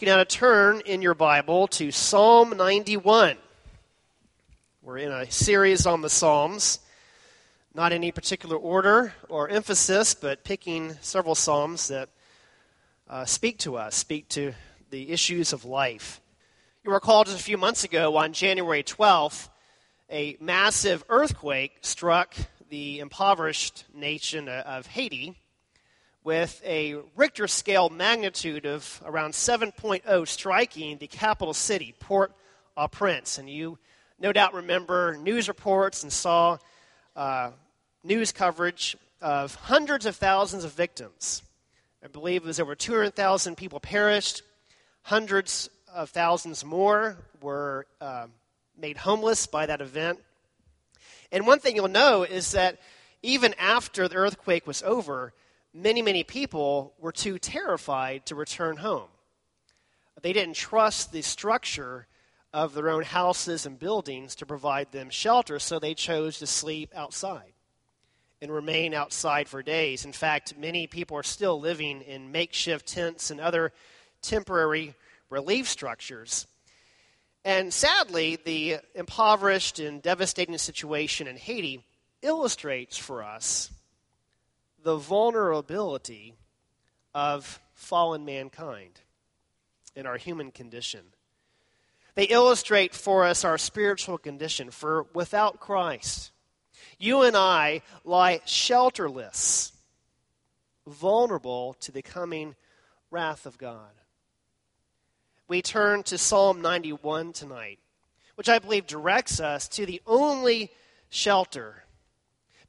You now to turn in your Bible to Psalm 91. We're in a series on the Psalms, not in any particular order or emphasis, but picking several Psalms that uh, speak to us, speak to the issues of life. You recall just a few months ago, on January 12th, a massive earthquake struck the impoverished nation of Haiti with a Richter scale magnitude of around 7.0 striking the capital city, Port au Prince. And you no doubt remember news reports and saw uh, news coverage of hundreds of thousands of victims. I believe it was over 200,000 people perished, hundreds of thousands more were uh, made homeless by that event. And one thing you'll know is that even after the earthquake was over, many, many people were too terrified to return home. They didn't trust the structure of their own houses and buildings to provide them shelter, so they chose to sleep outside and remain outside for days. In fact, many people are still living in makeshift tents and other temporary relief structures. And sadly, the impoverished and devastating situation in Haiti illustrates for us the vulnerability of fallen mankind in our human condition. They illustrate for us our spiritual condition, for without Christ, you and I lie shelterless, vulnerable to the coming wrath of God. We turn to Psalm 91 tonight, which I believe directs us to the only shelter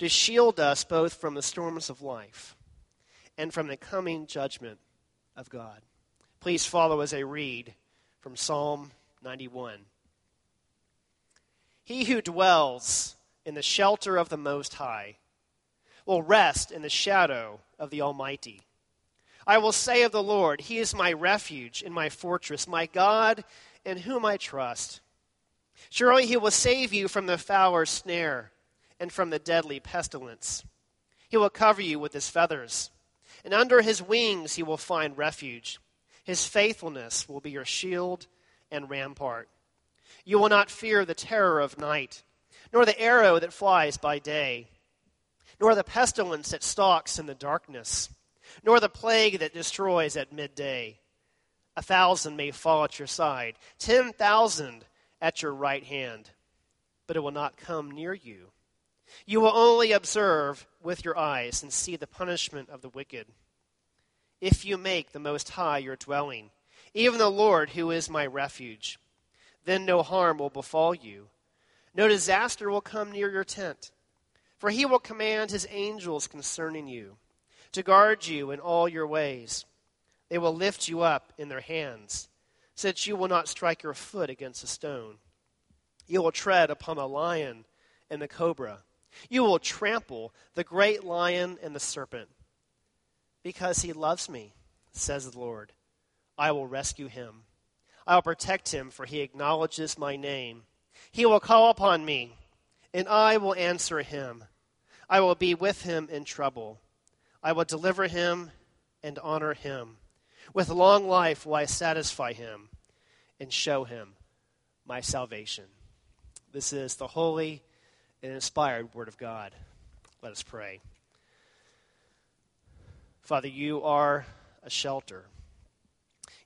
to shield us both from the storms of life and from the coming judgment of God. Please follow as I read from Psalm 91. He who dwells in the shelter of the Most High will rest in the shadow of the Almighty. I will say of the Lord, He is my refuge and my fortress, my God in whom I trust. Surely He will save you from the fowler's snare and from the deadly pestilence. He will cover you with his feathers, and under his wings he will find refuge. His faithfulness will be your shield and rampart. You will not fear the terror of night, nor the arrow that flies by day, nor the pestilence that stalks in the darkness, nor the plague that destroys at midday. A thousand may fall at your side, ten thousand at your right hand, but it will not come near you. You will only observe with your eyes and see the punishment of the wicked. If you make the Most High your dwelling, even the Lord who is my refuge, then no harm will befall you. No disaster will come near your tent. For he will command his angels concerning you, to guard you in all your ways. They will lift you up in their hands, that you will not strike your foot against a stone. You will tread upon the lion and the cobra. You will trample the great lion and the serpent. Because he loves me, says the Lord, I will rescue him. I will protect him, for he acknowledges my name. He will call upon me, and I will answer him. I will be with him in trouble. I will deliver him and honor him. With long life will I satisfy him and show him my salvation. This is the holy an inspired Word of God. Let us pray. Father, you are a shelter.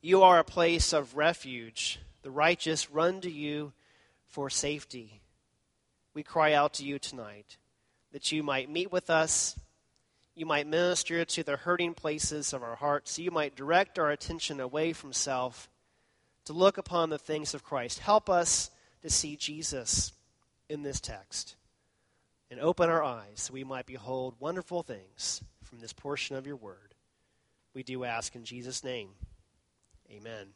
You are a place of refuge. The righteous run to you for safety. We cry out to you tonight that you might meet with us, you might minister to the hurting places of our hearts, you might direct our attention away from self to look upon the things of Christ. Help us to see Jesus in this text and open our eyes so we might behold wonderful things from this portion of your word. We do ask in Jesus' name. Amen.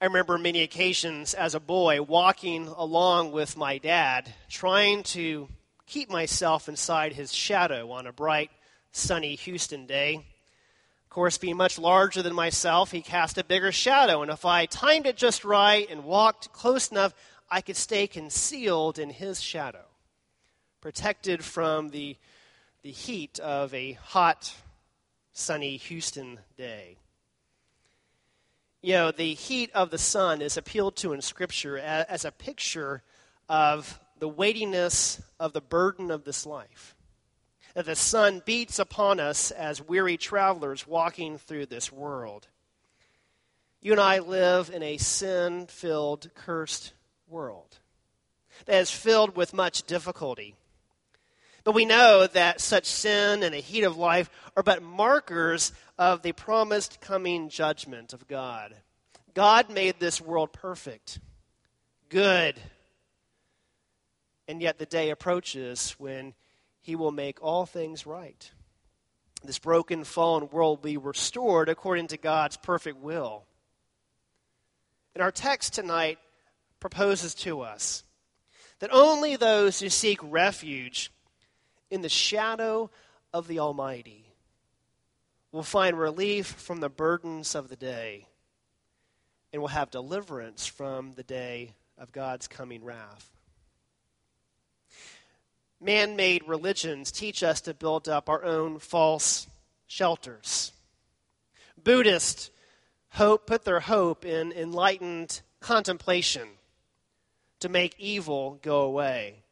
I remember many occasions as a boy walking along with my dad, trying to keep myself inside his shadow on a bright, sunny Houston day. Of course, being much larger than myself, he cast a bigger shadow, and if I timed it just right and walked close enough, I could stay concealed in his shadow, protected from the, the heat of a hot, sunny Houston day. You know, the heat of the sun is appealed to in Scripture as, as a picture of the weightiness of the burden of this life. That the sun beats upon us as weary travelers walking through this world. You and I live in a sin filled, cursed world that is filled with much difficulty. But we know that such sin and the heat of life are but markers of the promised coming judgment of God. God made this world perfect, good, and yet the day approaches when he will make all things right. This broken, fallen world will be restored according to God's perfect will. And our text tonight proposes to us that only those who seek refuge in the shadow of the Almighty will find relief from the burdens of the day and will have deliverance from the day of God's coming wrath. Man made religions teach us to build up our own false shelters. Buddhists hope, put their hope in enlightened contemplation to make evil go away.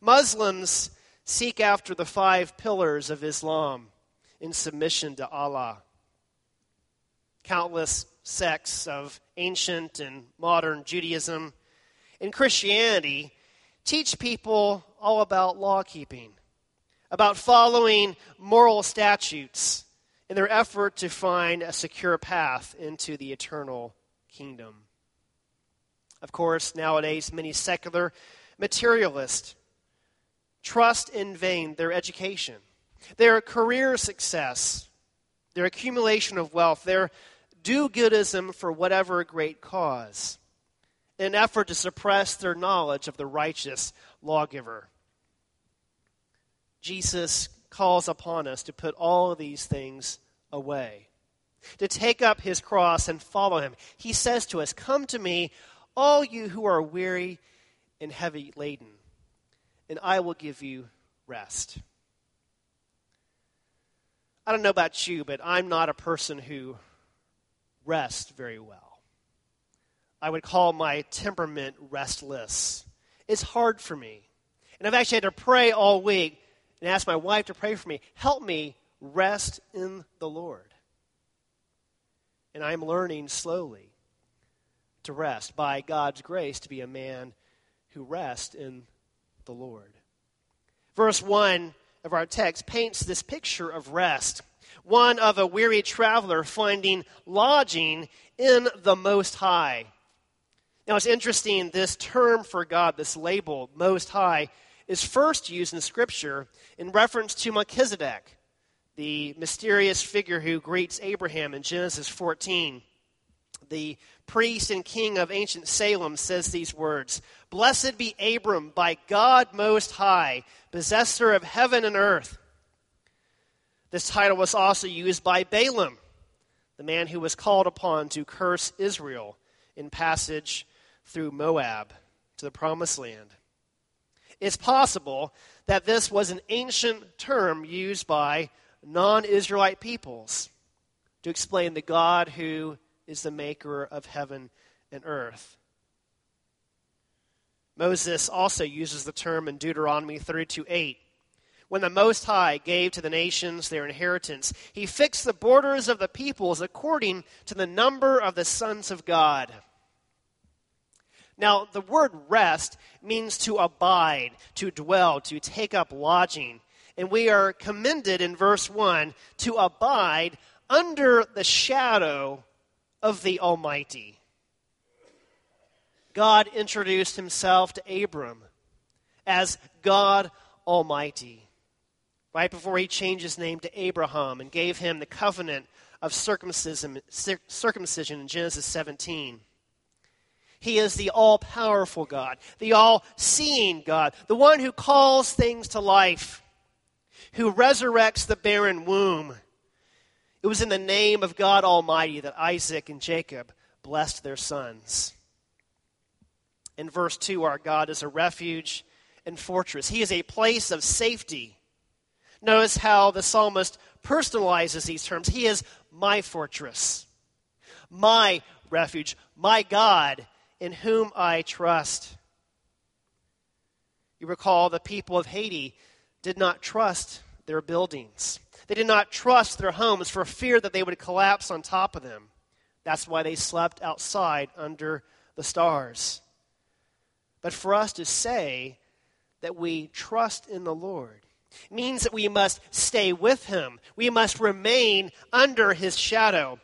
Muslims seek after the five pillars of Islam in submission to Allah. Countless sects of ancient and modern Judaism and Christianity teach people all about law keeping, about following moral statutes in their effort to find a secure path into the eternal kingdom. Of course, nowadays, many secular materialists trust in vain their education, their career success, their accumulation of wealth, their do goodism for whatever great cause, in an effort to suppress their knowledge of the righteous lawgiver. Jesus calls upon us to put all these things away, to take up his cross and follow him. He says to us, Come to me, all you who are weary and heavy laden, and I will give you rest. I don't know about you, but I'm not a person who rests very well. I would call my temperament restless. It's hard for me. And I've actually had to pray all week and ask my wife to pray for me. Help me rest in the Lord. And I'm learning slowly to rest, by God's grace, to be a man who rests in the Lord. Verse 1 of our text paints this picture of rest one of a weary traveler finding lodging in the Most High. Now, it's interesting, this term for God, this label, Most High, is first used in Scripture in reference to Melchizedek, the mysterious figure who greets Abraham in Genesis 14 the priest and king of ancient Salem, says these words Blessed be Abram by God Most High, possessor of heaven and earth. This title was also used by Balaam, the man who was called upon to curse Israel in passage through Moab to the promised land. It's possible that this was an ancient term used by non Israelite peoples to explain the God who is the maker of heaven and earth. Moses also uses the term in Deuteronomy 32 8. When the Most High gave to the nations their inheritance, he fixed the borders of the peoples according to the number of the sons of God. Now, the word rest means to abide, to dwell, to take up lodging. And we are commended in verse 1 to abide under the shadow of the Almighty. God introduced himself to Abram as God Almighty right before he changed his name to Abraham and gave him the covenant of circumcision, in Genesis 17. He is the all powerful God, the all seeing God, the one who calls things to life, who resurrects the barren womb. It was in the name of God Almighty that Isaac and Jacob blessed their sons. In verse 2, our God is a refuge and fortress, He is a place of safety. Notice how the psalmist personalizes these terms. He is my fortress, my refuge, my God, in whom I trust. You recall the people of Haiti did not trust their buildings. They did not trust their homes for fear that they would collapse on top of them. That's why they slept outside under the stars. But for us to say that we trust in the Lord means that we must stay with him. We must remain under his shadow.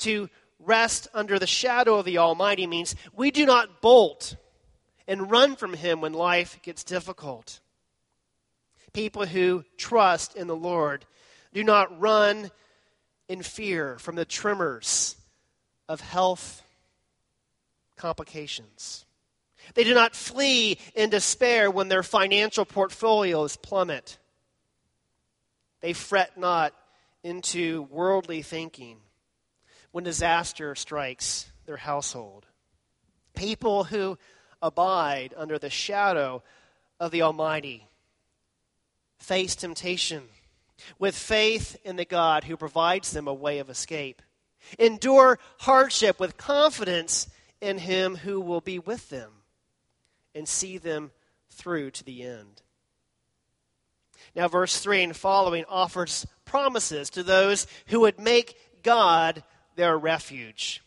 To rest under the shadow of the Almighty means we do not bolt and run from him when life gets difficult. People who trust in the Lord do not run in fear from the tremors of health complications. They do not flee in despair when their financial portfolios plummet. They fret not into worldly thinking when disaster strikes their household. People who abide under the shadow of the Almighty face temptation with faith in the God who provides them a way of escape. Endure hardship with confidence in Him who will be with them and see them through to the end. Now, verse 3 and following offers promises to those who would make God their refuge.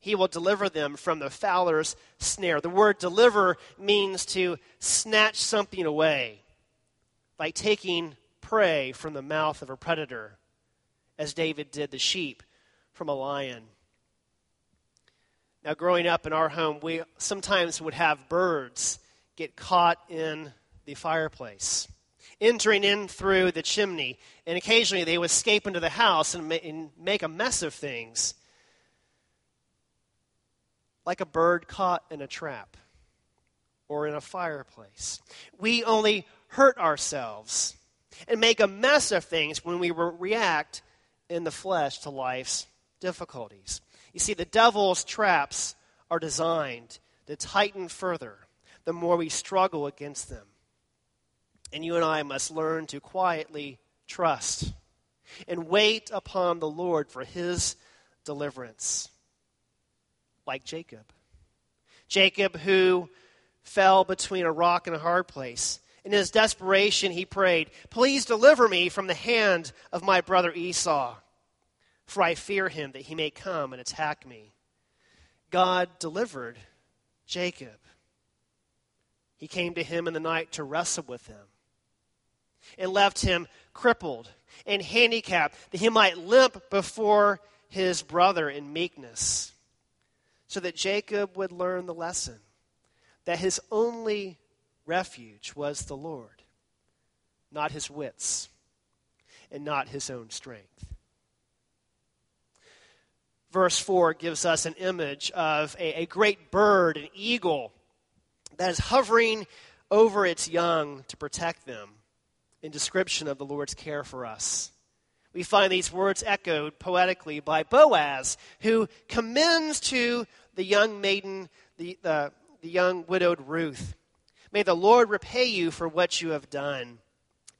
He will deliver them from the fowler's snare. The word deliver means to snatch something away, by taking prey from the mouth of a predator, as David did the sheep from a lion. Now, growing up in our home, we sometimes would have birds get caught in the fireplace, entering in through the chimney, and occasionally they would escape into the house and, and make a mess of things, like a bird caught in a trap or in a fireplace. We only hurt ourselves and make a mess of things when we re- react in the flesh to life's difficulties. You see, the devil's traps are designed to tighten further the more we struggle against them. And you and I must learn to quietly trust and wait upon the Lord for his deliverance. Like Jacob. Jacob, who fell between a rock and a hard place. In his desperation, he prayed, Please deliver me from the hand of my brother Esau for I fear him that he may come and attack me. God delivered Jacob. He came to him in the night to wrestle with him and left him crippled and handicapped that he might limp before his brother in meekness, so that Jacob would learn the lesson that his only refuge was the Lord, not his wits and not his own strength verse 4 gives us an image of a, a great bird, an eagle, that is hovering over its young to protect them in description of the Lord's care for us. We find these words echoed poetically by Boaz, who commends to the young maiden, the, the, the young widowed Ruth. May the Lord repay you for what you have done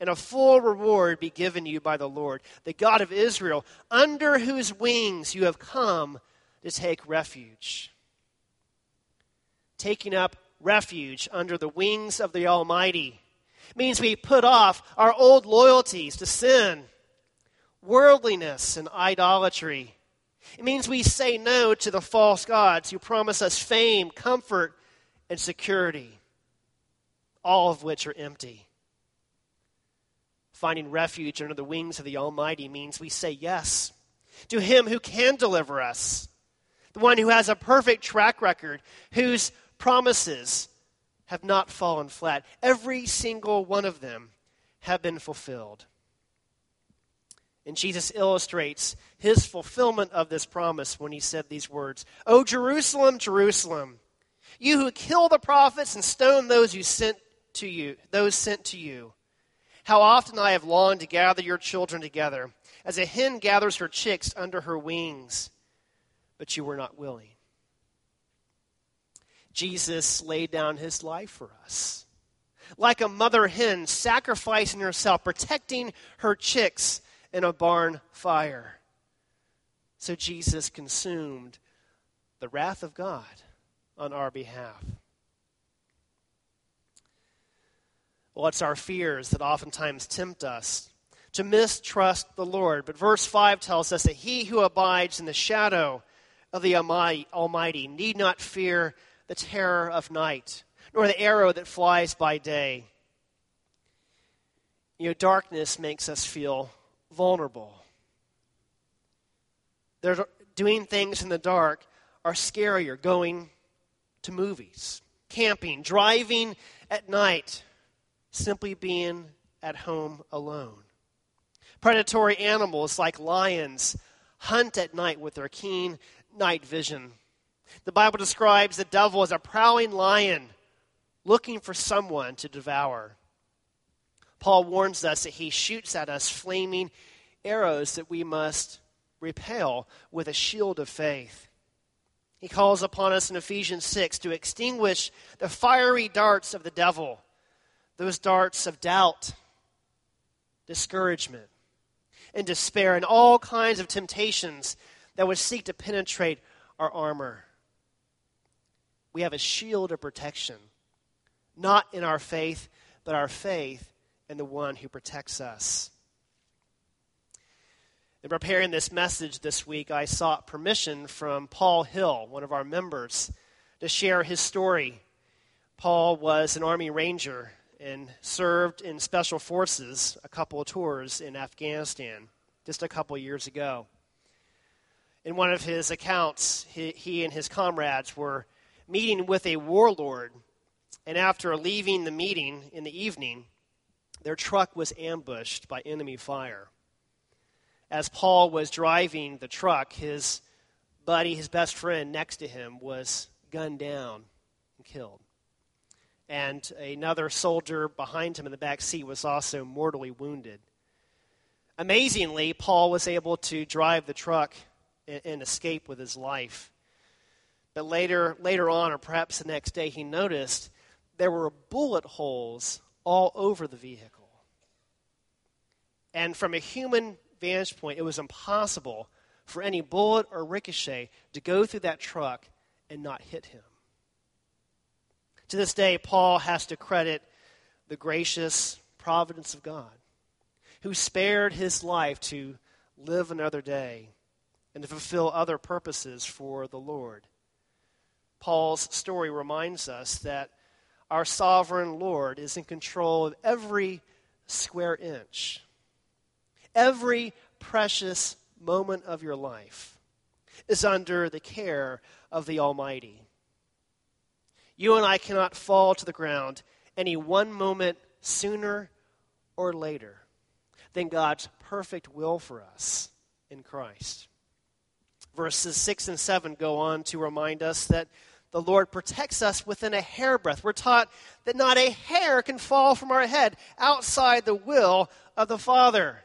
and a full reward be given you by the Lord, the God of Israel, under whose wings you have come to take refuge. Taking up refuge under the wings of the Almighty means we put off our old loyalties to sin, worldliness, and idolatry. It means we say no to the false gods who promise us fame, comfort, and security, all of which are empty. Finding refuge under the wings of the Almighty means we say yes to Him who can deliver us, the one who has a perfect track record, whose promises have not fallen flat. Every single one of them have been fulfilled. And Jesus illustrates his fulfillment of this promise when he said these words O Jerusalem, Jerusalem, you who kill the prophets and stone those who sent to you, those sent to you. How often I have longed to gather your children together, as a hen gathers her chicks under her wings, but you were not willing. Jesus laid down his life for us. Like a mother hen sacrificing herself, protecting her chicks in a barn fire. So Jesus consumed the wrath of God on our behalf. Well, it's our fears that oftentimes tempt us to mistrust the Lord. But verse 5 tells us that he who abides in the shadow of the Almighty need not fear the terror of night, nor the arrow that flies by day. You know, darkness makes us feel vulnerable. They're doing things in the dark are scarier. Going to movies, camping, driving at night, simply being at home alone. Predatory animals like lions hunt at night with their keen night vision. The Bible describes the devil as a prowling lion looking for someone to devour. Paul warns us that he shoots at us flaming arrows that we must repel with a shield of faith. He calls upon us in Ephesians 6 to extinguish the fiery darts of the devil, those darts of doubt, discouragement, and despair, and all kinds of temptations that would seek to penetrate our armor. We have a shield of protection, not in our faith, but our faith in the one who protects us. In preparing this message this week, I sought permission from Paul Hill, one of our members, to share his story. Paul was an Army Ranger and served in Special Forces a couple of tours in Afghanistan just a couple years ago. In one of his accounts, he, he and his comrades were meeting with a warlord, and after leaving the meeting in the evening, their truck was ambushed by enemy fire. As Paul was driving the truck, his buddy, his best friend next to him, was gunned down and killed. And another soldier behind him in the back seat was also mortally wounded. Amazingly, Paul was able to drive the truck and, escape with his life. But later, later on, or perhaps the next day, he noticed there were bullet holes all over the vehicle. And from a human vantage point, it was impossible for any bullet or ricochet to go through that truck and not hit him. To this day, Paul has to credit the gracious providence of God, who spared his life to live another day and to fulfill other purposes for the Lord. Paul's story reminds us that our sovereign Lord is in control of every square inch, every precious moment of your life is under the care of the Almighty. You and I cannot fall to the ground any one moment sooner or later than God's perfect will for us in Christ. Verses 6 and 7 go on to remind us that the Lord protects us within a hairbreadth. We're taught that not a hair can fall from our head outside the will of the Father.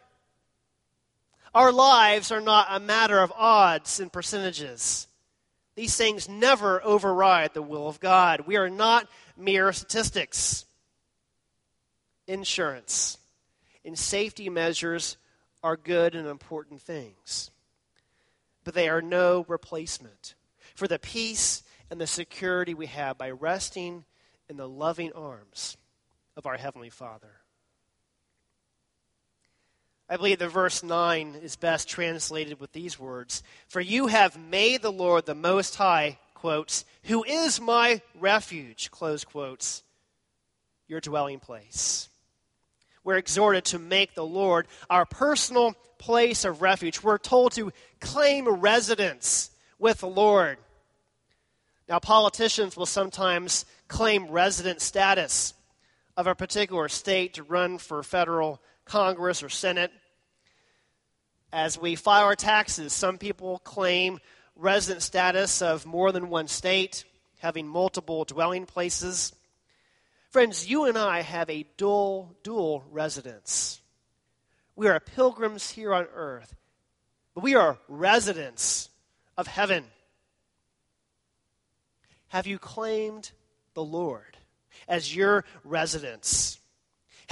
Our lives are not a matter of odds and percentages. These things never override the will of God. We are not mere statistics. Insurance and safety measures are good and important things, but they are no replacement for the peace and the security we have by resting in the loving arms of our Heavenly Father. I believe the verse 9 is best translated with these words For you have made the Lord the Most High, quotes, who is my refuge, close quotes, your dwelling place. We're exhorted to make the Lord our personal place of refuge. We're told to claim residence with the Lord. Now, politicians will sometimes claim resident status of a particular state to run for federal Congress or Senate. As we file our taxes, some people claim resident status of more than one state, having multiple dwelling places. Friends, you and I have a dual, dual residence. We are pilgrims here on earth, but we are residents of heaven. Have you claimed the Lord as your residence?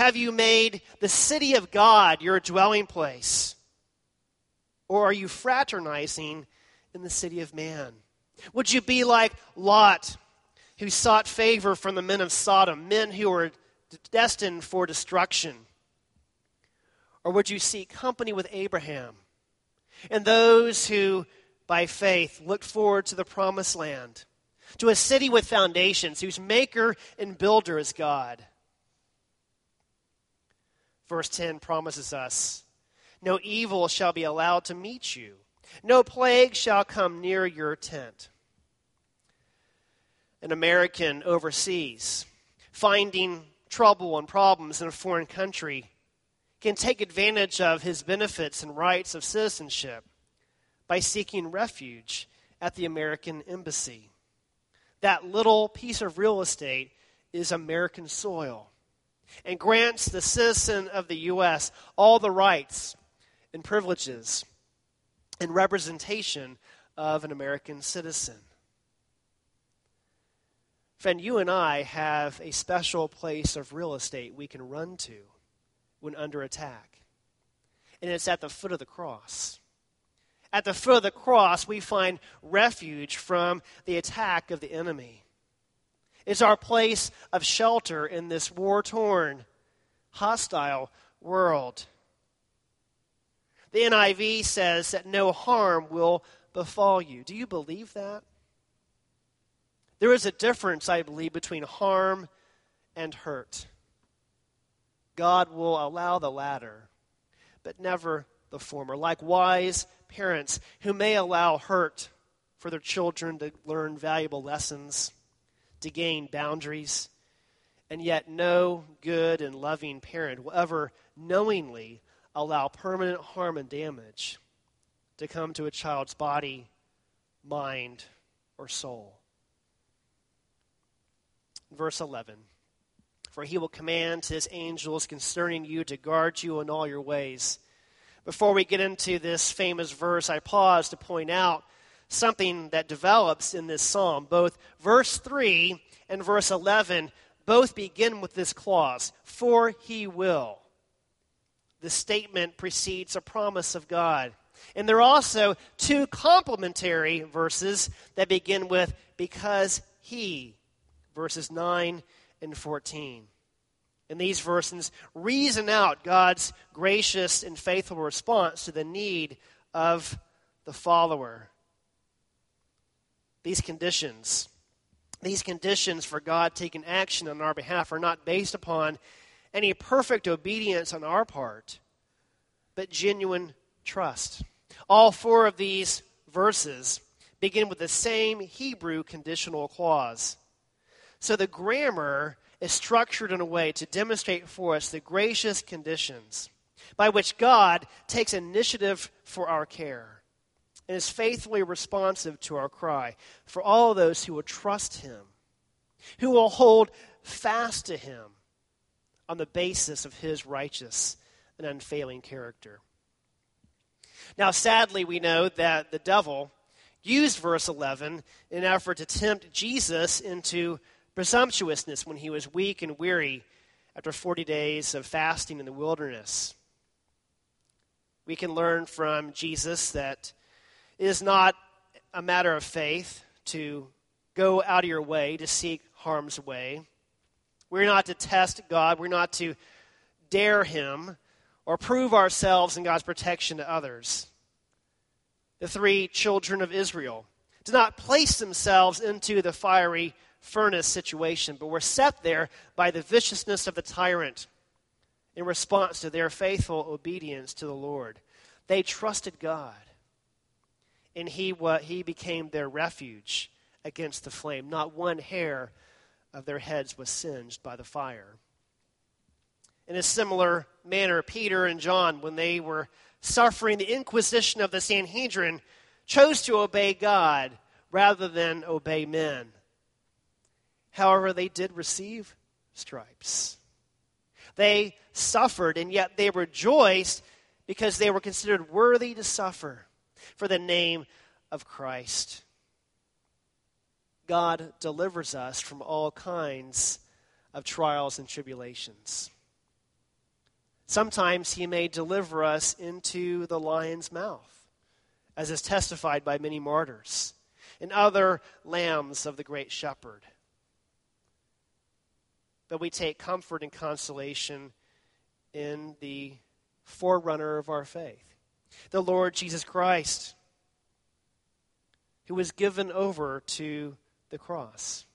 Have you made the city of God your dwelling place? Or are you fraternizing in the city of man? Would you be like Lot, who sought favor from the men of Sodom, men who were destined for destruction? Or would you seek company with Abraham and those who, by faith, looked forward to the promised land? to a city with foundations, whose maker and builder is God. Verse 10 promises us No evil shall be allowed to meet you, no plague shall come near your tent. An American overseas, finding trouble and problems in a foreign country, can take advantage of his benefits and rights of citizenship by seeking refuge at the American embassy. That little piece of real estate is American soil and grants the citizen of the U.S. all the rights and privileges and representation of an American citizen. Friend, you and I have a special place of real estate we can run to when under attack, and it's at the foot of the cross. At the foot of the cross, we find refuge from the attack of the enemy. It's our place of shelter in this war torn, hostile world. The NIV says that no harm will befall you. Do you believe that? There is a difference, I believe, between harm and hurt. God will allow the latter, but never the former. Like wise parents who may allow hurt for their children to learn valuable lessons, to gain boundaries, and yet no good and loving parent will ever knowingly allow permanent harm and damage to come to a child's body, mind, or soul. Verse 11 For he will command his angels concerning you to guard you in all your ways. Before we get into this famous verse, I pause to point out something that develops in this psalm. Both verse 3 and verse 11 both begin with this clause, for he will. The statement precedes a promise of God. And there are also two complementary verses that begin with because he, verses 9 and 14 in these verses reason out God's gracious and faithful response to the need of the follower. These conditions, these conditions for God taking action on our behalf are not based upon any perfect obedience on our part, but genuine trust. All four of these verses begin with the same Hebrew conditional clause. So the grammar is structured in a way to demonstrate for us the gracious conditions by which God takes initiative for our care and is faithfully responsive to our cry for all those who will trust Him, who will hold fast to Him on the basis of His righteous and unfailing character. Now, sadly, we know that the devil used verse 11 in an effort to tempt Jesus into presumptuousness when he was weak and weary after 40 days of fasting in the wilderness. We can learn from Jesus that it is not a matter of faith to go out of your way to seek harm's way. We're not to test God, we're not to dare Him or prove ourselves in God's protection to others. The three children of Israel did not place themselves into the fiery furnace situation, but we're set there by the viciousness of the tyrant in response to their faithful obedience to the Lord. They trusted God, and he, he became their refuge against the flame. Not one hair of their heads was singed by the fire. In a similar manner, Peter and John, when they were suffering the inquisition of the Sanhedrin, chose to obey God rather than obey men. However, they did receive stripes. They suffered, and yet they rejoiced because they were considered worthy to suffer for the name of Christ. God delivers us from all kinds of trials and tribulations. Sometimes He may deliver us into the lion's mouth, as is testified by many martyrs and other lambs of the great shepherd. But we take comfort and consolation in the forerunner of our faith, the Lord Jesus Christ, who was given over to the cross,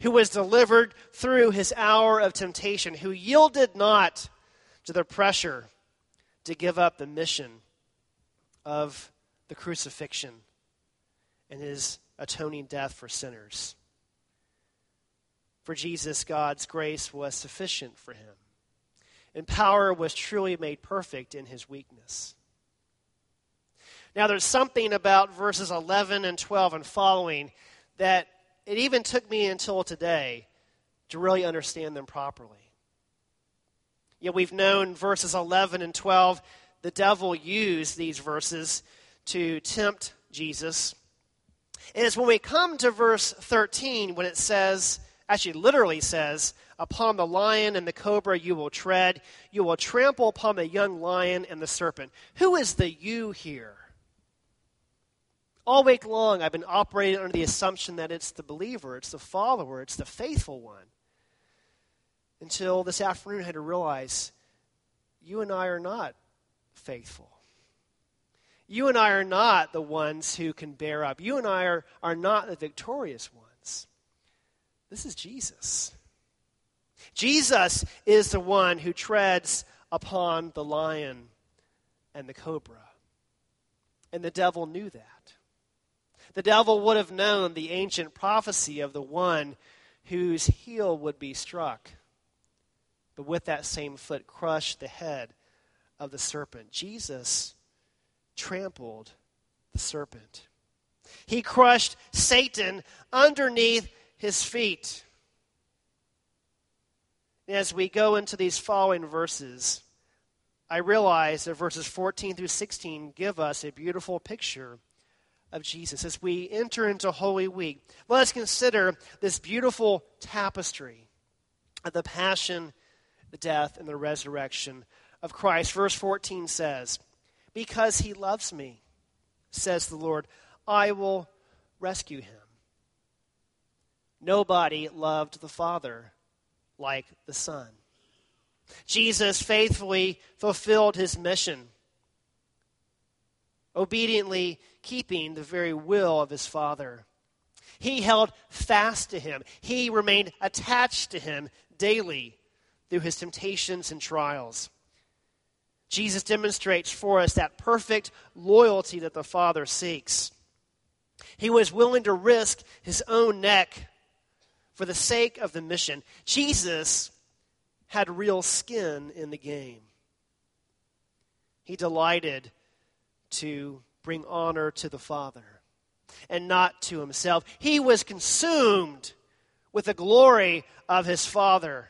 who was delivered through his hour of temptation, who yielded not to the pressure to give up the mission of the crucifixion and his atoning death for sinners. For Jesus, God's grace was sufficient for him, and power was truly made perfect in his weakness. Now, there's something about verses 11 and 12 and following that it even took me until today to really understand them properly. Yet we've known verses 11 and 12, the devil used these verses to tempt Jesus. And it's when we come to verse 13 when it says, actually literally says, Upon the lion and the cobra you will tread, you will trample upon the young lion and the serpent. Who is the you here? All week long, I've been operating under the assumption that it's the believer, it's the follower, it's the faithful one. Until this afternoon, I had to realize you and I are not faithful. You and I are not the ones who can bear up. You and I are, are not the victorious ones. This is Jesus. Jesus is the one who treads upon the lion and the cobra. And the devil knew that. The devil would have known the ancient prophecy of the one whose heel would be struck, but with that same foot crushed the head of the serpent. Jesus trampled the serpent. He crushed Satan underneath his feet. As we go into these following verses, I realize that verses 14 through 16 give us a beautiful picture of Jesus. As we enter into Holy Week, let us consider this beautiful tapestry of the passion, the death, and the resurrection of Christ. Verse 14 says, Because he loves me, says the Lord, I will rescue him. Nobody loved the Father like the Son. Jesus faithfully fulfilled his mission obediently keeping the very will of his Father. He held fast to him, he remained attached to him daily through his temptations and trials. Jesus demonstrates for us that perfect loyalty that the Father seeks. He was willing to risk his own neck for the sake of the mission. Jesus had real skin in the game. He delighted to bring honor to the Father and not to himself. He was consumed with the glory of his Father,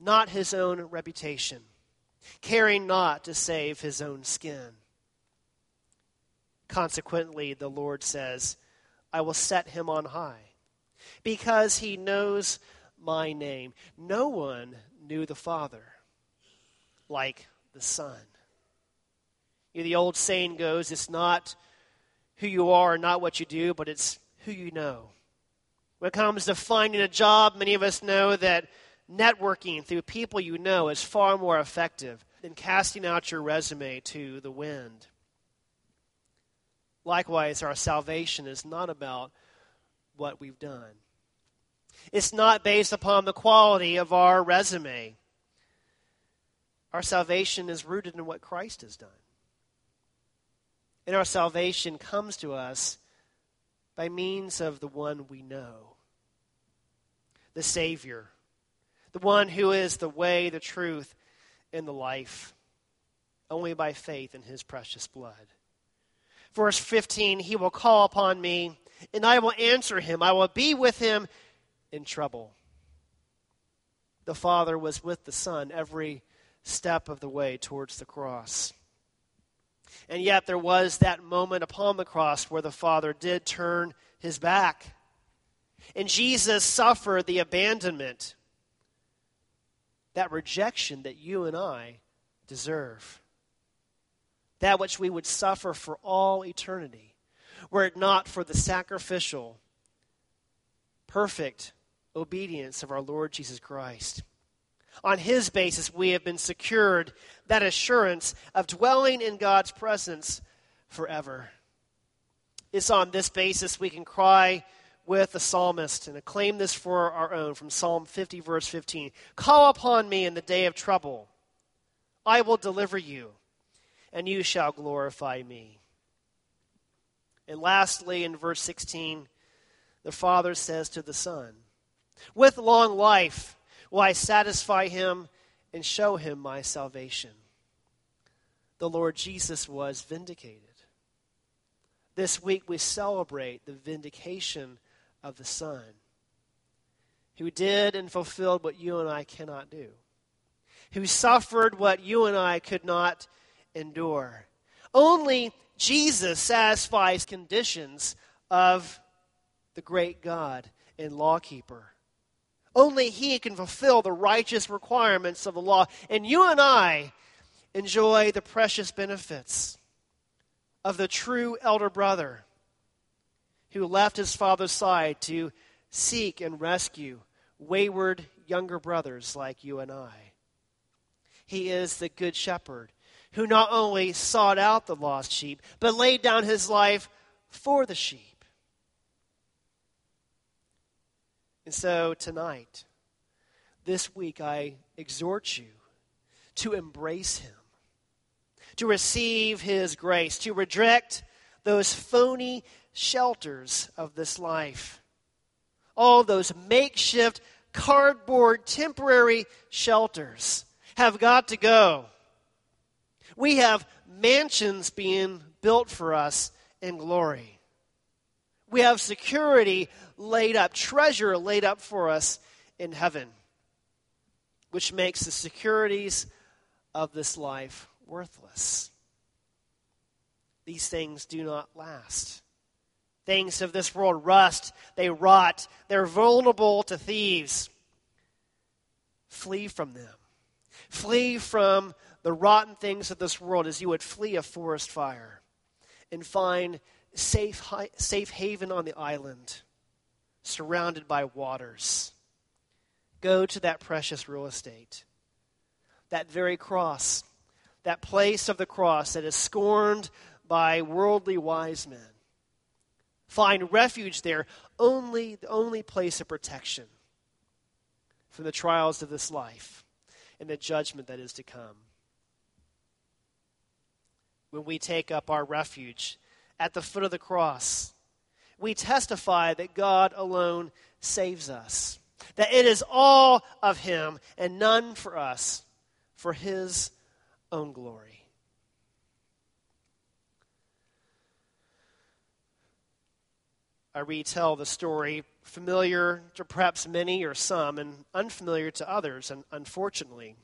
not his own reputation, caring not to save his own skin. Consequently, the Lord says, I will set him on high because he knows my name. No one knew the Father like the Son. You know, the old saying goes, it's not who you are, not what you do, but it's who you know. When it comes to finding a job, many of us know that networking through people you know is far more effective than casting out your resume to the wind. Likewise, our salvation is not about what we've done. It's not based upon the quality of our resume. Our salvation is rooted in what Christ has done. And our salvation comes to us by means of the one we know the Savior, the one who is the way, the truth, and the life, only by faith in his precious blood. Verse 15 He will call upon me, and I will answer him. I will be with him in trouble. The Father was with the Son every step of the way towards the cross. And yet, there was that moment upon the cross where the Father did turn his back. And Jesus suffered the abandonment, that rejection that you and I deserve. That which we would suffer for all eternity, were it not for the sacrificial, perfect obedience of our Lord Jesus Christ. On his basis, we have been secured that assurance of dwelling in God's presence forever. It's on this basis we can cry with the psalmist and acclaim this for our own from Psalm 50, verse 15. Call upon me in the day of trouble. I will deliver you, and you shall glorify me. And lastly, in verse 16, the Father says to the Son, With long life, will I satisfy him and show him my salvation. The Lord Jesus was vindicated. This week we celebrate the vindication of the Son, who did and fulfilled what you and I cannot do, who suffered what you and I could not endure. Only Jesus satisfies conditions of the great God and lawkeeper. Only He can fulfill the righteous requirements of the law. And you and I enjoy the precious benefits of the true elder brother who left his father's side to seek and rescue wayward younger brothers like you and I. He is the good shepherd who not only sought out the lost sheep, but laid down his life for the sheep. And so tonight, this week, I exhort you to embrace Him, to receive His grace, to reject those phony shelters of this life. All those makeshift, cardboard, temporary shelters have got to go. We have mansions being built for us in glory. We have security laid up, treasure laid up for us in heaven, which makes the securities of this life worthless. These things do not last. Things of this world rust, they rot, they're vulnerable to thieves. Flee from them. Flee from the rotten things of this world as you would flee a forest fire and find safe, safe haven on the island surrounded by waters. Go to that precious real estate, that very cross, that place of the cross that is scorned by worldly wise men. Find refuge there, only the only place of protection from the trials of this life and the judgment that is to come. When we take up our refuge at the foot of the cross, we testify that God alone saves us, that it is all of Him and none for us, for His own glory. I retell the story, familiar to perhaps many or some, and unfamiliar to others, and unfortunately.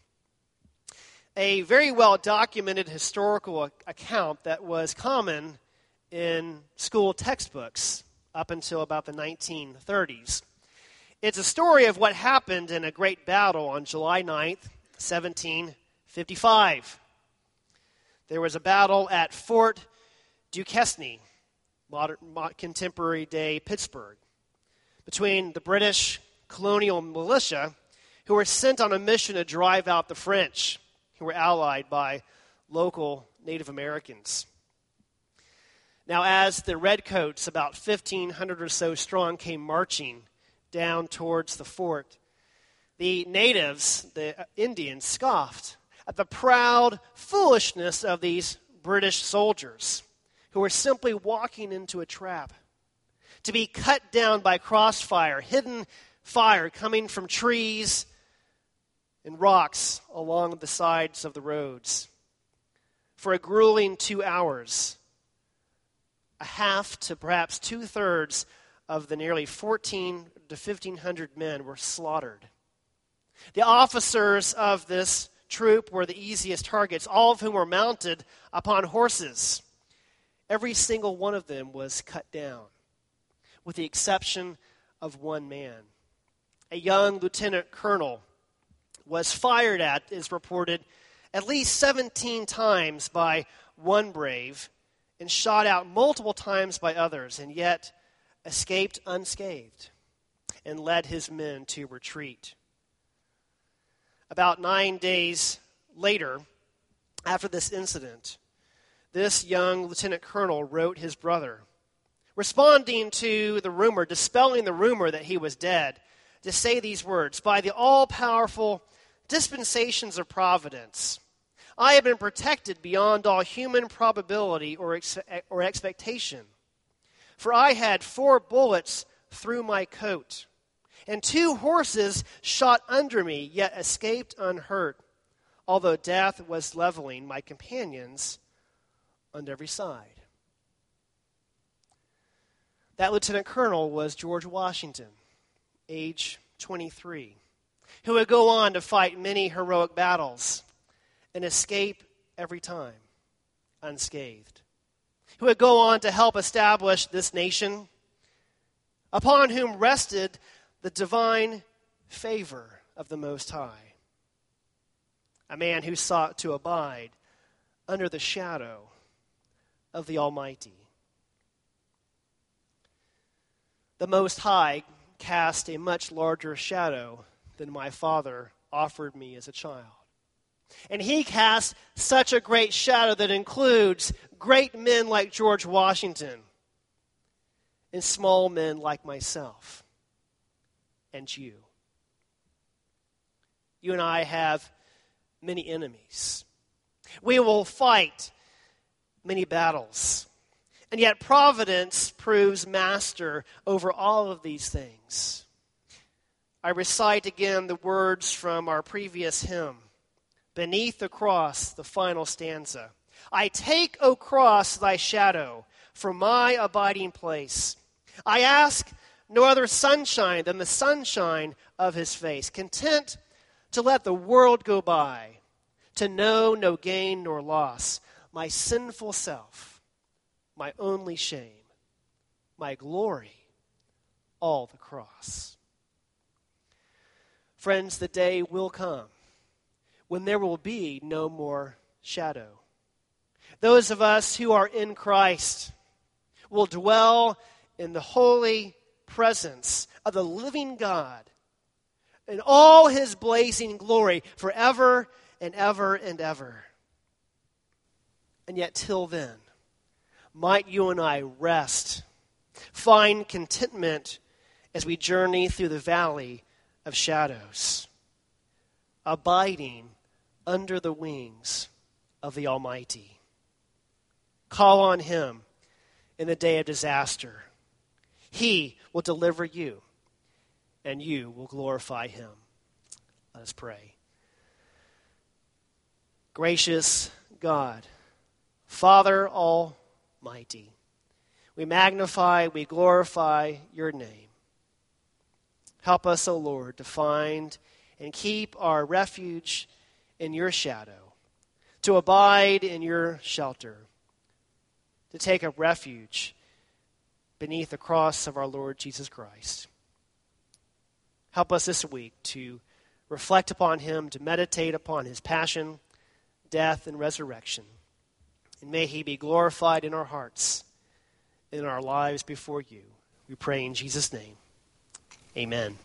A very well documented historical account that was common in school textbooks up until about the 1930s. It's a story of what happened in a great battle on July 9th, 1755. There was a battle at Fort Duquesne, modern, contemporary day Pittsburgh, between the British colonial militia who were sent on a mission to drive out the French, who were allied by local Native Americans. Now, as the redcoats, about 1,500 or so strong, came marching down towards the fort, the natives, the Indians, scoffed. at the proud foolishness of these British soldiers who were simply walking into a trap. To be cut down by crossfire, hidden fire coming from trees and rocks along the sides of the roads. For a grueling two hours, a half to perhaps two thirds of the nearly 14 to 1,500 men were slaughtered. The officers of this troop were the easiest targets, all of whom were mounted upon horses. Every single one of them was cut down, with the exception of one man. A young lieutenant colonel was fired at, is reported, at least 17 times by one brave and shot out multiple times by others, and yet escaped unscathed and led his men to retreat. About nine days later, after this incident, this young lieutenant colonel wrote his brother, responding to the rumor, dispelling the rumor that he was dead, to say these words By the all powerful dispensations of providence, I have been protected beyond all human probability or, ex- or expectation. For I had four bullets through my coat, and two horses shot under me, yet escaped unhurt, although death was leveling my companions on every side. That lieutenant colonel was George Washington, age 23, who would go on to fight many heroic battles and escape every time unscathed, who would go on to help establish this nation, upon whom rested the divine favor of the Most High, a man who sought to abide under the shadow of the Almighty. The Most High cast a much larger shadow than my father offered me as a child. And he casts such a great shadow that includes great men like George Washington and small men like myself and you. You and I have many enemies. We will fight many battles. And yet, providence proves master over all of these things. I recite again the words from our previous hymn Beneath the cross, the final stanza. I take, O cross, thy shadow for my abiding place. I ask no other sunshine than the sunshine of his face, content to let the world go by, to know no gain nor loss, my sinful self, my only shame, my glory, all the cross. Friends, the day will come when there will be no more shadow. Those of us who are in Christ will dwell in the holy presence of the living God in all his blazing glory forever and ever and ever. And yet, till then, might you and I rest, find contentment as we journey through the valley of shadows, abiding under the wings of the Almighty. Call on Him in the day of disaster. He will deliver you, and you will glorify Him. Let us pray. Gracious God, Father Almighty, we magnify, we glorify your name. Help us, O Lord, to find and keep our refuge in your shadow, to abide in your shelter, to take a refuge beneath the cross of our Lord Jesus Christ. Help us this week to reflect upon him, to meditate upon his passion, death, and resurrection. And may he be glorified in our hearts, in our lives before you. We pray in Jesus' name. Amen.